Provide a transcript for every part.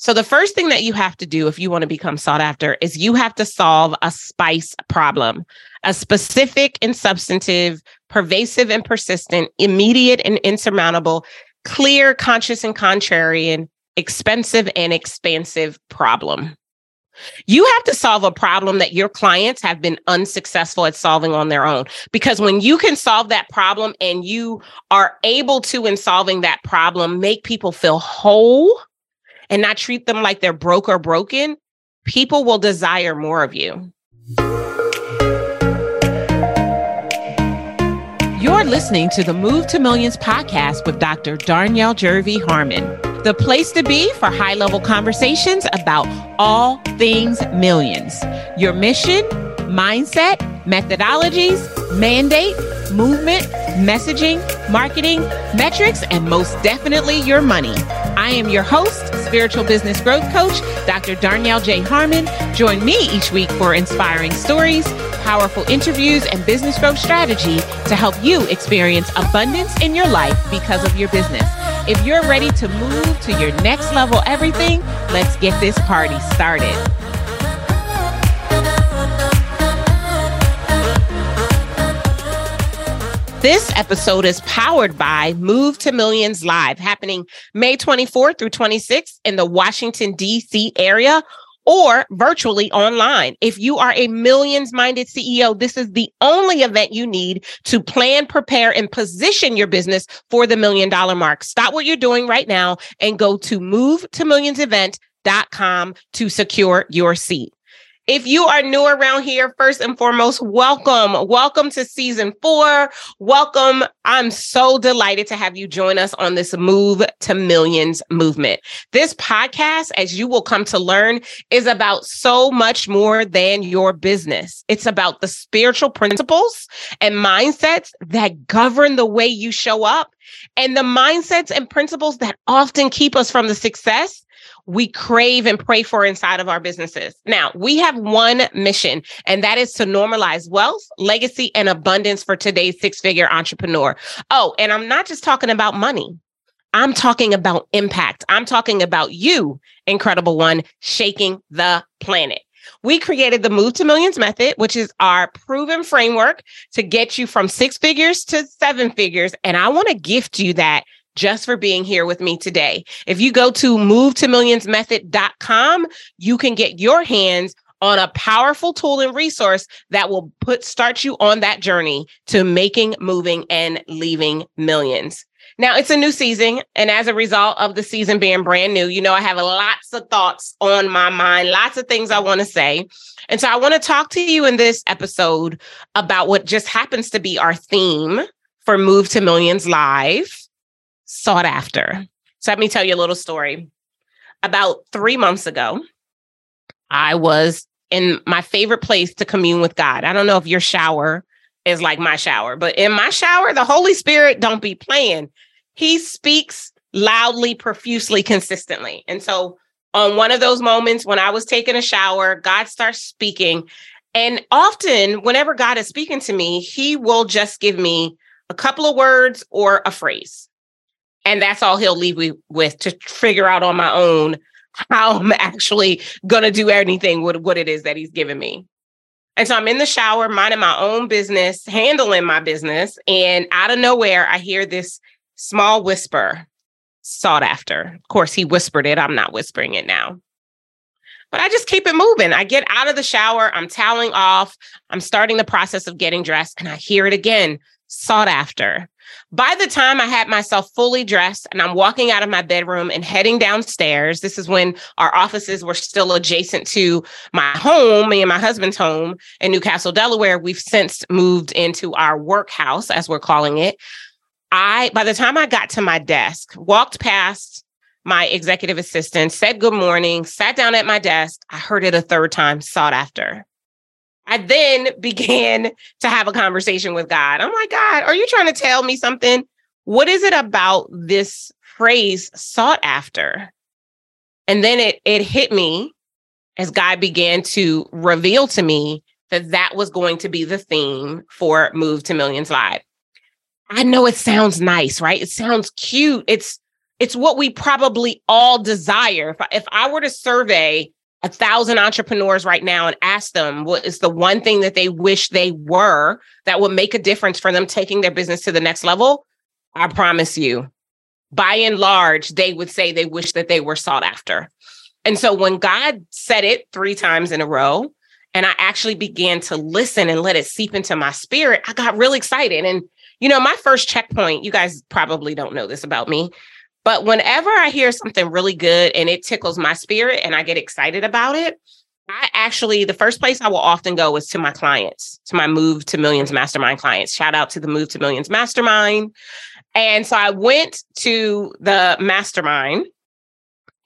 So, the first thing that you have to do if you want to become sought after is you have to solve a spice problem, a specific and substantive, pervasive and persistent, immediate and insurmountable, clear, conscious and contrarian, expensive and expansive problem. You have to solve a problem that your clients have been unsuccessful at solving on their own. Because when you can solve that problem and you are able to, in solving that problem, make people feel whole and not treat them like they're broke or broken, people will desire more of you. You're listening to the Move to Millions podcast with Dr. Darnyelle Jervey Harmon, the place to be for high level conversations about all things millions. Your mission, mindset, methodologies, mandate, movement, messaging, marketing, metrics, and most definitely your money. I am your host, spiritual business growth coach, Dr. Darnyelle J. Harmon. Join me each week for inspiring stories, powerful interviews, and business growth strategy to help you experience abundance in your life because of your business. If you're ready to move to your next level everything, let's get this party started. This episode is powered by Move to Millions Live, happening May 24th through 26th in the Washington, D.C. area or virtually online. If you are a millions minded CEO, this is the only event you need to plan, prepare, and position your business for the million dollar mark. Stop what you're doing right now and go to move to millions event.com to secure your seat. If you are new around here, first and foremost, welcome. Welcome to season four. Welcome. I'm so delighted to have you join us on this Move to Millions movement. This podcast, as you will come to learn, is about so much more than your business. It's about the spiritual principles and mindsets that govern the way you show up and the mindsets and principles that often keep us from the success we crave and pray for inside of our businesses. Now, we have one mission, and that is to normalize wealth, legacy, and abundance for today's six figure entrepreneur. Oh, and I'm not just talking about money. I'm talking about impact. I'm talking about you, incredible one, shaking the planet. We created the Move to Millions method, which is our proven framework to get you from six figures to seven figures. And I want to gift you that just for being here with me today. If you go to movetomillionsmethod.com, you can get your hands on a powerful tool and resource that will put start you on that journey to making, moving, and leaving millions. Now it's a new season, and as a result of the season being brand new, you know I have lots of thoughts on my mind, lots of things I want to say. And so I want to talk to you in this episode about what just happens to be our theme for Move to Millions Live sought after. Mm. So let me tell you a little story. About three months ago, I was in my favorite place to commune with God. I don't know if your shower is like my shower, but in my shower, the Holy Spirit don't be playing. He speaks loudly, profusely, consistently. And so on one of those moments when I was taking a shower, God starts speaking. And often, whenever God is speaking to me, he will just give me a couple of words or a phrase. And that's all he'll leave me with to figure out on my own how I'm actually going to do anything with what it is that he's given me. And so I'm in the shower, minding my own business, handling my business. And out of nowhere, I hear this small whisper sought after. Of course, he whispered it. I'm not whispering it now. But I just keep it moving. I get out of the shower, I'm toweling off, I'm starting the process of getting dressed, and I hear it again sought after. By the time I had myself fully dressed and I'm walking out of my bedroom and heading downstairs, this is when our offices were still adjacent to my home, me and my husband's home in New Castle, Delaware. We've since moved into our workhouse, as we're calling it. I, by the time I got to my desk, walked past my executive assistant, said good morning, sat down at my desk. I heard it a third time, sought after. I then began to have a conversation with God. I'm like, God, are you trying to tell me something? What is it about this phrase sought after? And then it it hit me as God began to reveal to me that that was going to be the theme for Move to Millions Live. I know it sounds nice, right? It sounds cute. It's it's what we probably all desire. If I, if I were to survey a thousand entrepreneurs right now and ask them what is the one thing that they wish they were that would make a difference for them taking their business to the next level, I promise you, by and large, they would say they wish that they were sought after. And so when God said it three times in a row, and I actually began to listen and let it seep into my spirit, I got really excited. And, you know, my first checkpoint, you guys probably don't know this about me, but whenever I hear something really good and it tickles my spirit and I get excited about it, I actually, the first place I will often go is to my clients, to my Move to Millions Mastermind clients. Shout out to the Move to Millions Mastermind. And so I went to the mastermind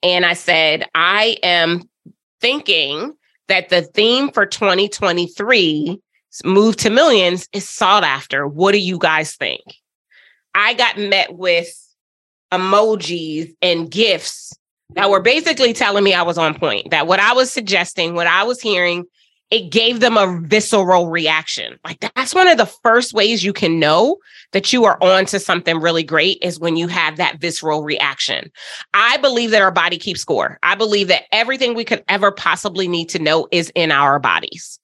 and I said, I am thinking that the theme for 2023 Move to Millions is sought after. What do you guys think? I got met with emojis and gifts that were basically telling me I was on point, that what I was suggesting, what I was hearing, it gave them a visceral reaction. Like that's one of the first ways you can know that you are on to something really great is when you have that visceral reaction. I believe that our body keeps score. I believe that everything we could ever possibly need to know is in our bodies.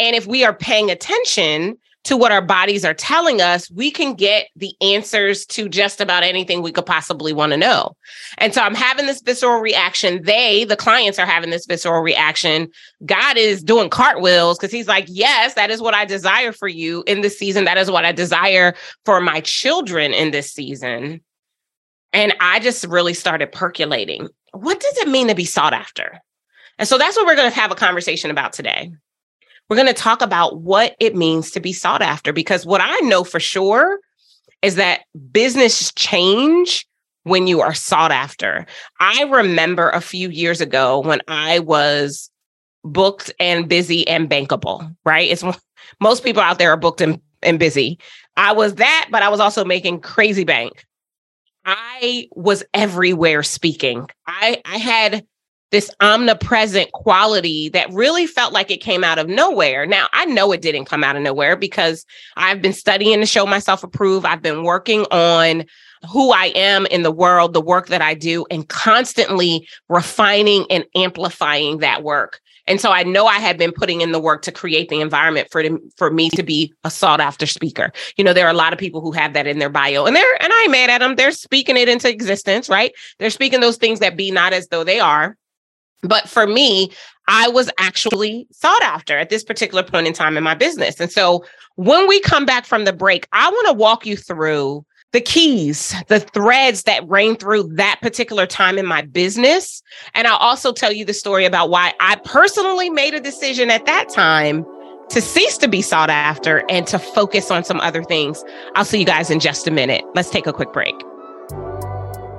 And if we are paying attention to what our bodies are telling us, we can get the answers to just about anything we could possibly want to know. And so I'm having this visceral reaction. They, the clients, are having this visceral reaction. God is doing cartwheels because he's like, Yes, that is what I desire for you in this season. That is what I desire for my children in this season. And I just really started percolating. What does it mean to be sought after? And so that's what we're going to have a conversation about today we're going to talk about what it means to be sought after because what I know for sure is that business change when you are sought after. I remember a few years ago when I was booked and busy and bankable, right? It's most people out there are booked and, and busy. I was that, but I was also making crazy bank. I was everywhere speaking. I I had this omnipresent quality that really felt like it came out of nowhere. Now, I know it didn't come out of nowhere because I've been studying to show myself approved. I've been working on who I am in the world, the work that I do, and constantly refining and amplifying that work. And so I know I had been putting in the work to create the environment for for me to be a sought after speaker. You know, there are a lot of people who have that in their bio and they're, and I ain't mad at them. They're speaking it into existence, right? They're speaking those things that be not as though they are. But for me, I was actually sought after at this particular point in time in my business. And so when we come back from the break, I want to walk you through the keys, the threads that ran through that particular time in my business. And I'll also tell you the story about why I personally made a decision at that time to cease to be sought after and to focus on some other things. I'll see you guys in just a minute. Let's take a quick break.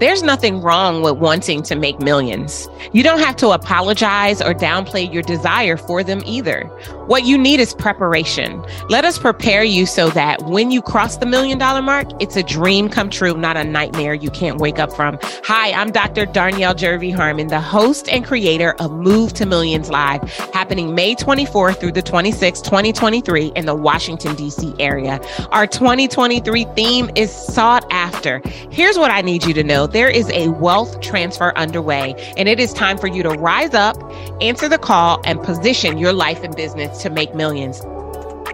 There's nothing wrong with wanting to make millions. You don't have to apologize or downplay your desire for them either. What you need is preparation. Let us prepare you so that when you cross the million dollar mark, it's a dream come true, not a nightmare you can't wake up from. Hi, I'm Dr. Darnyelle Jervey Harmon, the host and creator of Move to Millions Live, happening May 24th through the 26th, 2023 in the Washington, D.C. area. Our 2023 theme is sought after. Here's what I need you to know there is a wealth transfer underway, and it is time for you to rise up, answer the call, and position your life and business to make millions.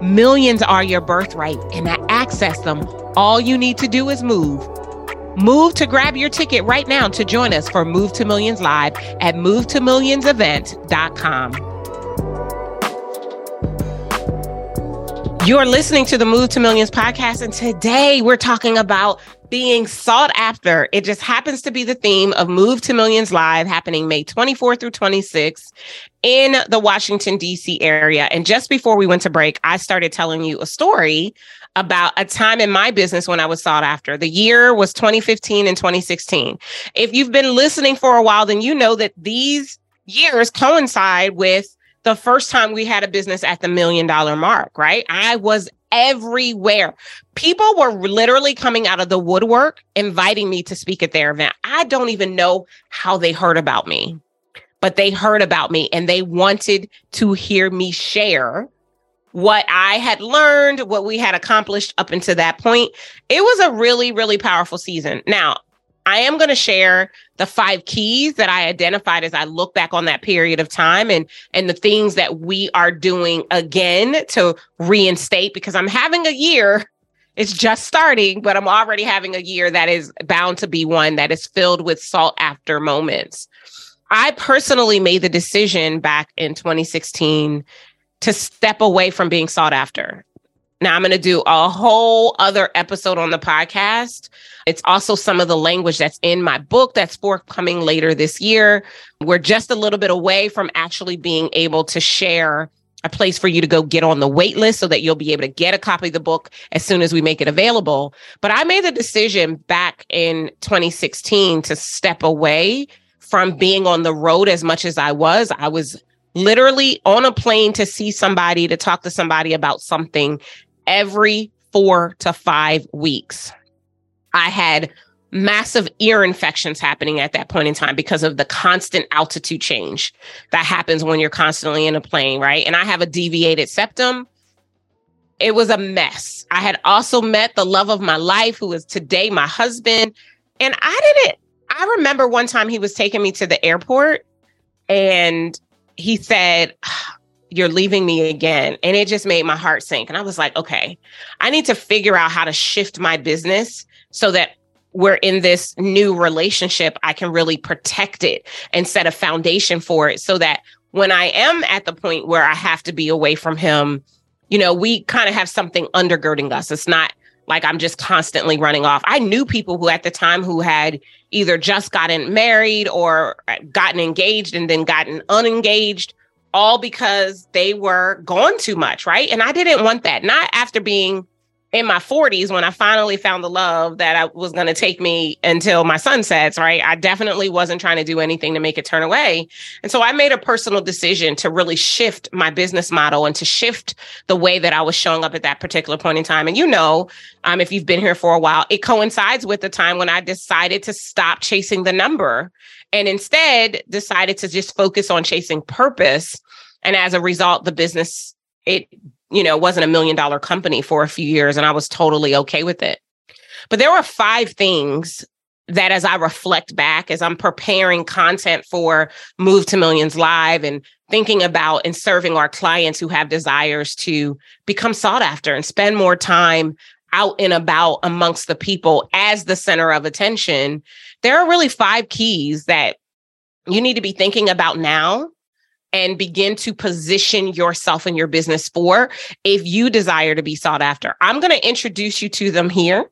Millions are your birthright, and to access them, all you need to do is move. Move to grab your ticket right now to join us for Move to Millions Live at movetomillionsevent.com. You're listening to the Move to Millions podcast, and today we're talking about being sought after. It just happens to be the theme of Move to Millions Live happening May 24 through 26 in the Washington, D.C. area. And just before we went to break, I started telling you a story about a time in my business when I was sought after. The year was 2015 and 2016. If you've been listening for a while, then you know that these years coincide with the first time we had a business at the million dollar mark, right? I was everywhere. People were literally coming out of the woodwork inviting me to speak at their event. I don't even know how they heard about me, but they heard about me and they wanted to hear me share what I had learned, what we had accomplished up until that point. It was a really, really powerful season. Now, I am going to share the five keys that I identified as I look back on that period of time and and the things that we are doing again to reinstate because I'm having a year it's just starting, but I'm already having a year that is bound to be one that is filled with sought after moments. I personally made the decision back in 2016 to step away from being sought after. Now I'm going to do a whole other episode on the podcast. It's also some of the language that's in my book that's forthcoming later this year. We're just a little bit away from actually being able to share a place for you to go get on the wait list so that you'll be able to get a copy of the book as soon as we make it available. But I made the decision back in 2016 to step away from being on the road as much as I was. I was literally on a plane to see somebody, to talk to somebody about something every four to five weeks. I had massive ear infections happening at that point in time because of the constant altitude change that happens when you're constantly in a plane, right? And I have a deviated septum. It was a mess. I had also met the love of my life, who is today my husband. And I didn't, I remember one time he was taking me to the airport and he said, ah, you're leaving me again. And it just made my heart sink. And I was like, okay, I need to figure out how to shift my business so that we're in this new relationship, I can really protect it and set a foundation for it so that when I am at the point where I have to be away from him, you know, we kind of have something undergirding us. It's not like I'm just constantly running off. I knew people who at the time who had either just gotten married or gotten engaged and then gotten unengaged all because they were gone too much, right? And I didn't want that. Not after being in my 40s when I finally found the love that I was going to take me until my sunsets, right? I definitely wasn't trying to do anything to make it turn away. And so I made a personal decision to really shift my business model and to shift the way that I was showing up at that particular point in time. And you know, um, if you've been here for a while, it coincides with the time when I decided to stop chasing the number and instead decided to just focus on chasing purpose. And as a result, the business, it, you know, it wasn't a million dollar company for a few years and I was totally okay with it. But there were five things that as I reflect back, as I'm preparing content for Move to Millions Live and thinking about and serving our clients who have desires to become sought after and spend more time out and about amongst the people as the center of attention, there are really five keys that you need to be thinking about now and begin to position yourself and your business for if you desire to be sought after. I'm going to introduce you to them here.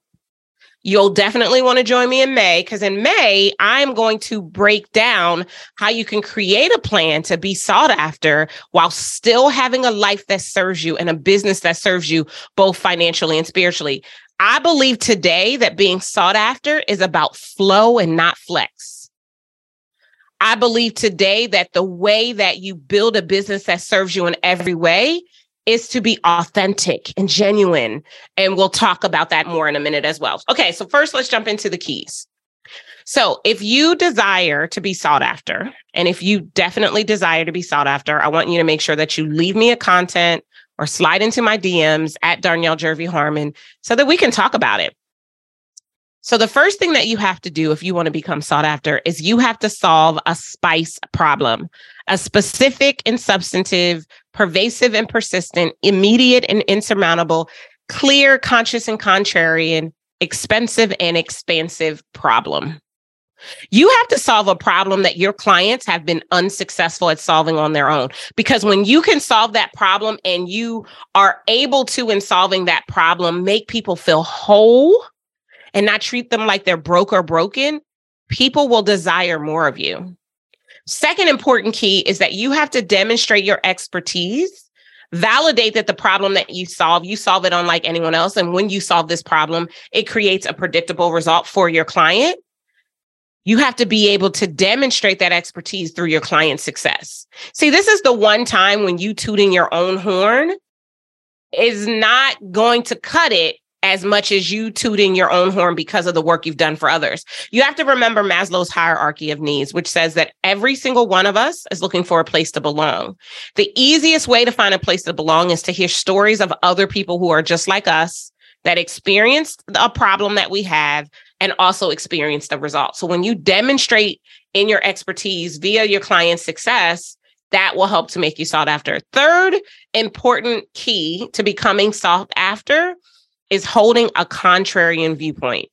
You'll definitely want to join me in May because in May, I'm going to break down how you can create a plan to be sought after while still having a life that serves you and a business that serves you both financially and spiritually. I believe today that being sought after is about flow and not flex. I believe today that the way that you build a business that serves you in every way is to be authentic and genuine. And we'll talk about that more in a minute as well. Okay, so first let's jump into the keys. So, if you desire to be sought after, and if you definitely desire to be sought after, I want you to make sure that you leave me a content or slide into my DMs at Darnyelle Jervey Harmon so that we can talk about it. So, the first thing that you have to do if you want to become sought after is you have to solve a spice problem, a specific and substantive, pervasive and persistent, immediate and insurmountable, clear, conscious and contrarian, expensive and expansive problem. You have to solve a problem that your clients have been unsuccessful at solving on their own. Because when you can solve that problem and you are able to, in solving that problem, make people feel whole and not treat them like they're broke or broken, people will desire more of you. Second important key is that you have to demonstrate your expertise, validate that the problem that you solve, you solve it unlike anyone else. And when you solve this problem, it creates a predictable result for your client you have to be able to demonstrate that expertise through your client success. See, this is the one time when you tooting your own horn is not going to cut it as much as you tooting your own horn because of the work you've done for others. You have to remember Maslow's hierarchy of needs, which says that every single one of us is looking for a place to belong. The easiest way to find a place to belong is to hear stories of other people who are just like us that experienced a problem that we have and also experience the result. So when you demonstrate in your expertise via your client's success, that will help to make you sought after. Third important key to becoming sought after is holding a contrarian viewpoint.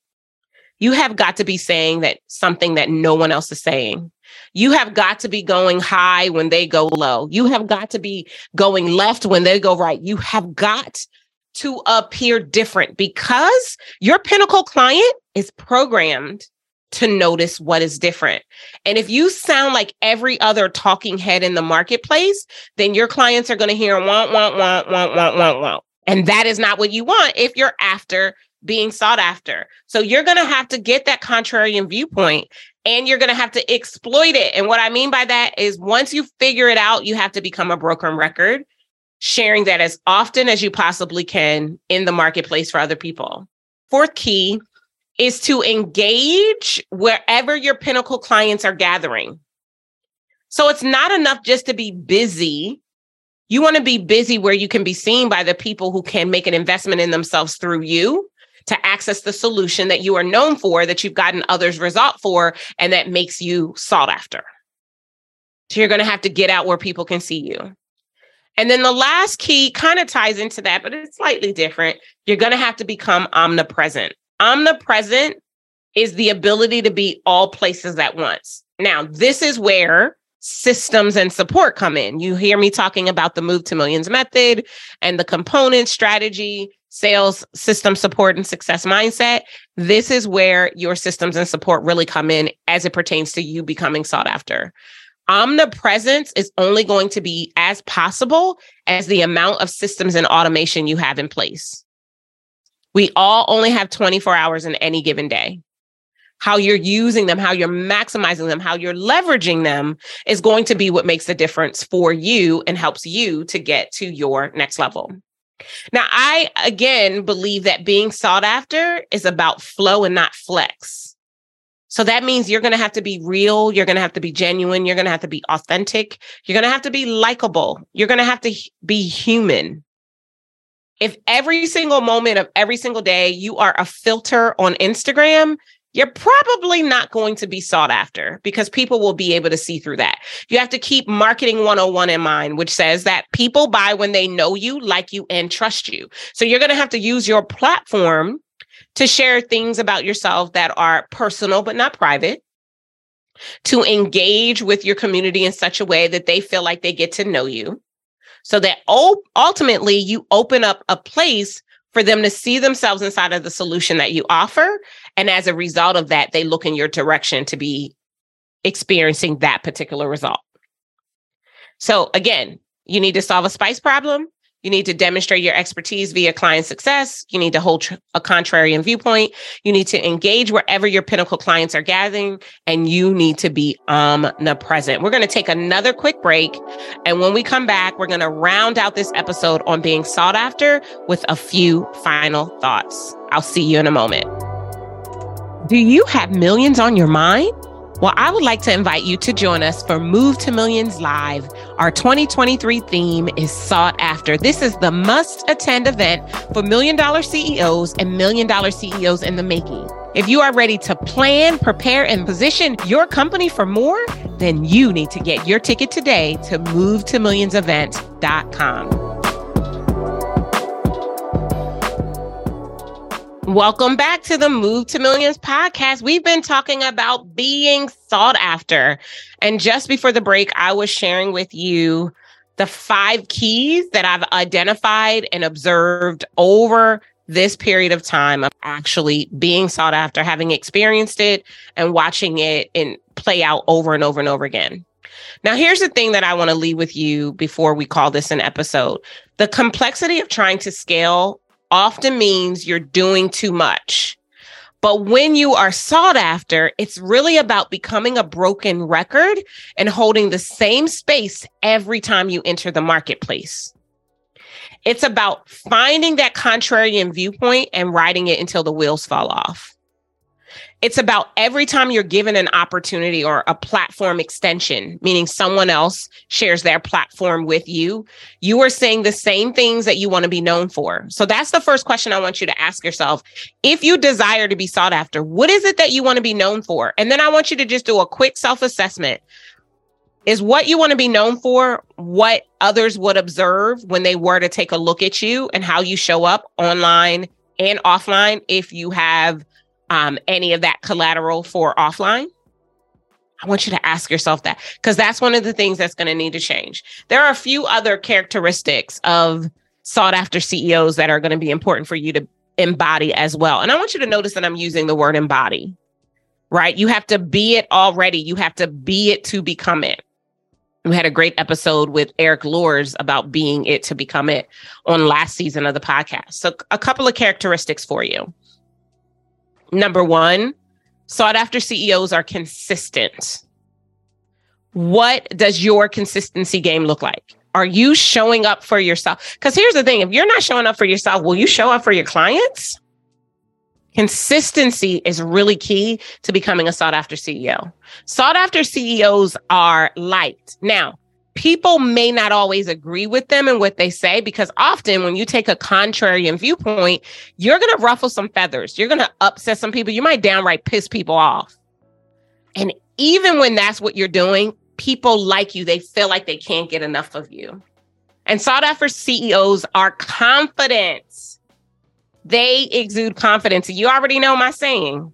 You have got to be saying that something that no one else is saying. You have got to be going high when they go low. You have got to be going left when they go right. You have got to appear different because your pinnacle client is programmed to notice what is different. And if you sound like every other talking head in the marketplace, then your clients are going to hear want, want, want, want, want, want, want. And that is not what you want if you're after being sought after. So you're going to have to get that contrarian viewpoint and you're going to have to exploit it. And what I mean by that is once you figure it out, you have to become a broken record, sharing that as often as you possibly can in the marketplace for other people. Fourth key is to engage wherever your pinnacle clients are gathering. So it's not enough just to be busy. You want to be busy where you can be seen by the people who can make an investment in themselves through you to access the solution that you are known for, that you've gotten others result for, and that makes you sought after. So you're going to have to get out where people can see you. And then the last key kind of ties into that, but it's slightly different. You're going to have to become omnipresent. Omnipresent is the ability to be all places at once. Now, this is where systems and support come in. You hear me talking about the Move to Millions method and the component strategy, sales, system support, and success mindset. This is where your systems and support really come in as it pertains to you becoming sought after. Omnipresence is only going to be as possible as the amount of systems and automation you have in place. We all only have 24 hours in any given day. How you're using them, how you're maximizing them, how you're leveraging them is going to be what makes the difference for you and helps you to get to your next level. Now, I again believe that being sought after is about flow and not flex. So that means you're going to have to be real. You're going to have to be genuine. You're going to have to be authentic. You're going to have to be likable. You're going to have to be human if every single moment of every single day you are a filter on Instagram, you're probably not going to be sought after because people will be able to see through that. You have to keep marketing 101 in mind, which says that people buy when they know you, like you, and trust you. So you're going to have to use your platform to share things about yourself that are personal but not private, to engage with your community in such a way that they feel like they get to know you so that ultimately you open up a place for them to see themselves inside of the solution that you offer. And as a result of that, they look in your direction to be experiencing that particular result. So again, you need to solve a spice problem. You need to demonstrate your expertise via client success. You need to hold a contrarian viewpoint. You need to engage wherever your pinnacle clients are gathering, and you need to be omnipresent. We're going to take another quick break. And when we come back, we're going to round out this episode on being sought after with a few final thoughts. I'll see you in a moment. Do you have millions on your mind? Well, I would like to invite you to join us for Move to Millions Live. Our 2023 theme is sought after. This is the must attend event for million dollar CEOs and million dollar CEOs in the making. If you are ready to plan, prepare, and position your company for more, then you need to get your ticket today to move to millions movetomillionsevent.com. Welcome back to the Move to Millions podcast. We've been talking about being sought after. And just before the break, I was sharing with you the five keys that I've identified and observed over this period of time of actually being sought after, having experienced it and watching it and play out over and over and over again. Now, here's the thing that I want to leave with you before we call this an episode. The complexity of trying to scale often means you're doing too much. But when you are sought after, it's really about becoming a broken record and holding the same space every time you enter the marketplace. It's about finding that contrarian viewpoint and riding it until the wheels fall off. It's about every time you're given an opportunity or a platform extension, meaning someone else shares their platform with you, you are saying the same things that you want to be known for. So that's the first question I want you to ask yourself. If you desire to be sought after, what is it that you want to be known for? And then I want you to just do a quick self assessment. Is what you want to be known for what others would observe when they were to take a look at you and how you show up online and offline if you have um, any of that collateral for offline? I want you to ask yourself that because that's one of the things that's going to need to change. There are a few other characteristics of sought after CEOs that are going to be important for you to embody as well. And I want you to notice that I'm using the word embody, right? You have to be it already, you have to be it to become it. We had a great episode with Eric Lors about being it to become it on last season of the podcast. So, a couple of characteristics for you. Number one, sought after CEOs are consistent. What does your consistency game look like? Are you showing up for yourself? Because here's the thing if you're not showing up for yourself, will you show up for your clients? Consistency is really key to becoming a sought after CEO. Sought after CEOs are liked. Now, people may not always agree with them and what they say because often when you take a contrarian viewpoint, you're going to ruffle some feathers. You're going to upset some people. You might downright piss people off. And even when that's what you're doing, people like you. They feel like they can't get enough of you. And sought after CEOs are confident. They exude confidence. You already know my saying.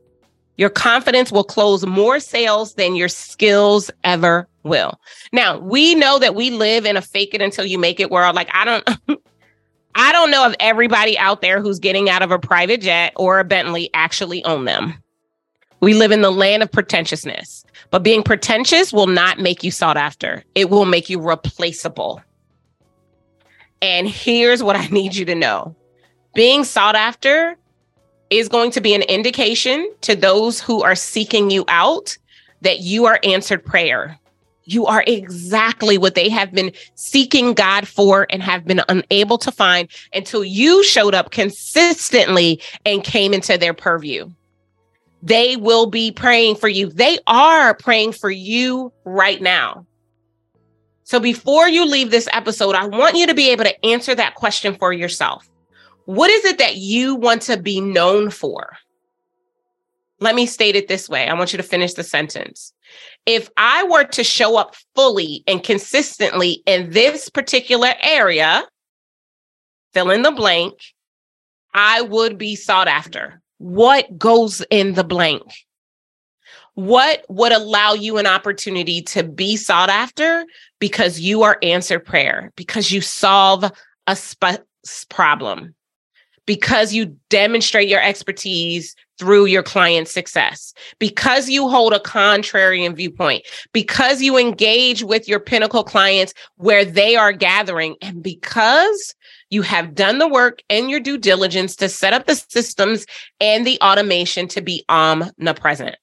Your confidence will close more sales than your skills ever will. Now, we know that we live in a fake it until you make it world. Like, I don't. I don't know of everybody out there who's getting out of a private jet or a Bentley actually own them. We live in the land of pretentiousness, but being pretentious will not make you sought after. It will make you replaceable. And here's what I need you to know being sought after is going to be an indication to those who are seeking you out that you are answered prayer. You are exactly what they have been seeking God for and have been unable to find until you showed up consistently and came into their purview. They will be praying for you. They are praying for you right now. So before you leave this episode, I want you to be able to answer that question for yourself. What is it that you want to be known for? Let me state it this way. I want you to finish the sentence. If I were to show up fully and consistently in this particular area, fill in the blank, I would be sought after. What goes in the blank? What would allow you an opportunity to be sought after because you are answered prayer, because you solve a sp- problem? Because you demonstrate your expertise through your client's success, because you hold a contrarian viewpoint, because you engage with your pinnacle clients where they are gathering, and because you have done the work and your due diligence to set up the systems and the automation to be omnipresent.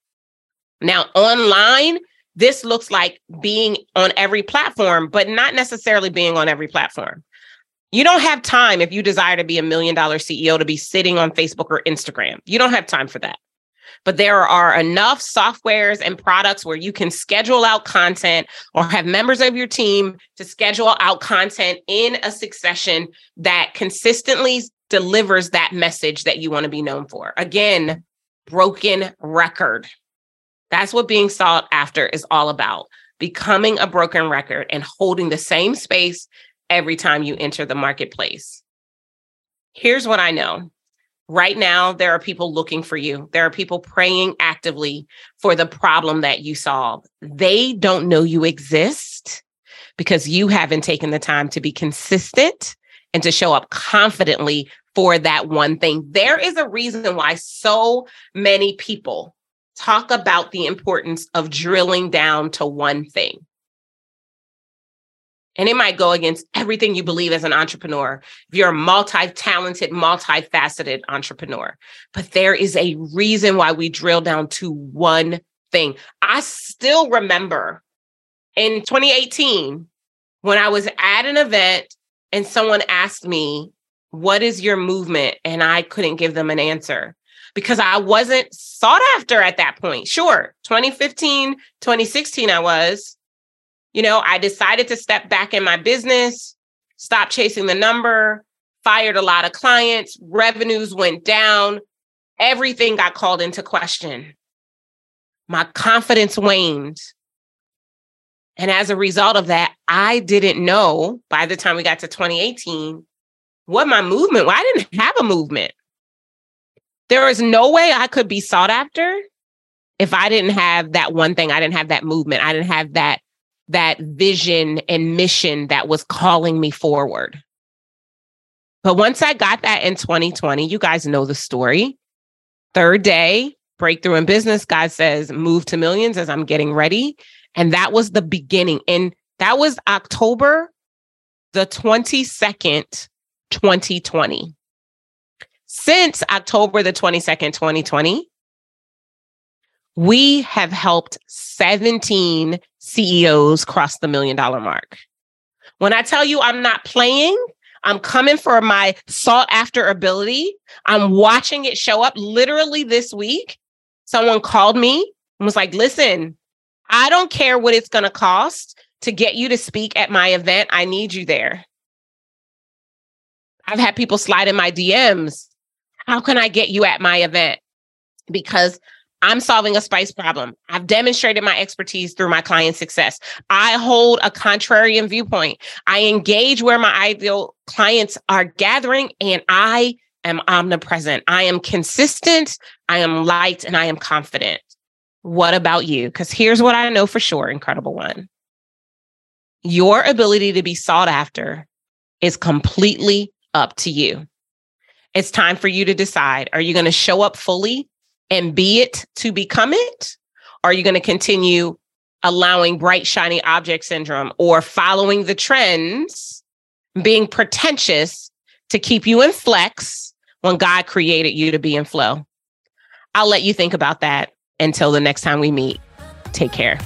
Now, online, this looks like being on every platform, but not necessarily being on every platform. You don't have time if you desire to be a million dollar CEO to be sitting on Facebook or Instagram. You don't have time for that. But there are enough softwares and products where you can schedule out content or have members of your team to schedule out content in a succession that consistently delivers that message that you want to be known for. Again, broken record. That's what being sought after is all about becoming a broken record and holding the same space every time you enter the marketplace. Here's what I know. Right now, there are people looking for you. There are people praying actively for the problem that you solve. They don't know you exist because you haven't taken the time to be consistent and to show up confidently for that one thing. There is a reason why so many people talk about the importance of drilling down to one thing. And it might go against everything you believe as an entrepreneur. If you're a multi talented, multifaceted entrepreneur, but there is a reason why we drill down to one thing. I still remember in 2018 when I was at an event and someone asked me, What is your movement? And I couldn't give them an answer. because I wasn't sought after at that point. Sure, 2015, 2016, I was. You know, I decided to step back in my business, stop chasing the number, fired a lot of clients, revenues went down, everything got called into question. My confidence waned. And as a result of that, I didn't know by the time we got to 2018 what my movement, well, I didn't have a movement. There was no way I could be sought after if I didn't have that one thing. I didn't have that movement. I didn't have that that vision and mission that was calling me forward. But once I got that in 2020, you guys know the story. Third day, breakthrough in business, God says, move to millions as I'm getting ready. And that was the beginning. And that was October the 22nd, 2020. Since October the 22nd, 2020, we have helped 17 CEOs cross the million dollar mark. When I tell you I'm not playing, I'm coming for my sought after ability. I'm watching it show up literally this week. Someone called me and was like, listen, I don't care what it's going to cost to get you to speak at my event. I need you there. I've had people slide in my DMs. How can I get you at my event? Because I'm solving a spice problem. I've demonstrated my expertise through my client success. I hold a contrarian viewpoint. I engage where my ideal clients are gathering and I am omnipresent. I am consistent. I am light and I am confident. What about you? Because here's what I know for sure, incredible one. Your ability to be sought after is completely up to you. It's time for you to decide are you going to show up fully and be it to become it? Or are you going to continue allowing bright, shiny object syndrome or following the trends, being pretentious to keep you in flex when God created you to be in flow? I'll let you think about that until the next time we meet. Take care.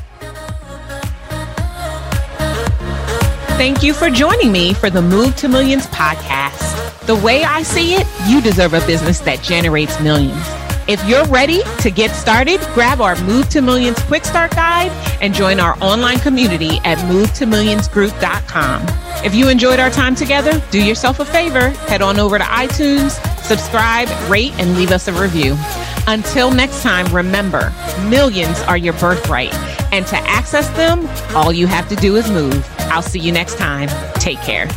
Thank you for joining me for the Move to Millions podcast. The way I see it, you deserve a business that generates millions. If you're ready to get started, grab our Move to Millions Quick Start Guide and join our online community at movetomillionsgroup.com. If you enjoyed our time together, do yourself a favor, head on over to iTunes, subscribe, rate, and leave us a review. Until next time, remember, millions are your birthright. And to access them, all you have to do is move. I'll see you next time. Take care.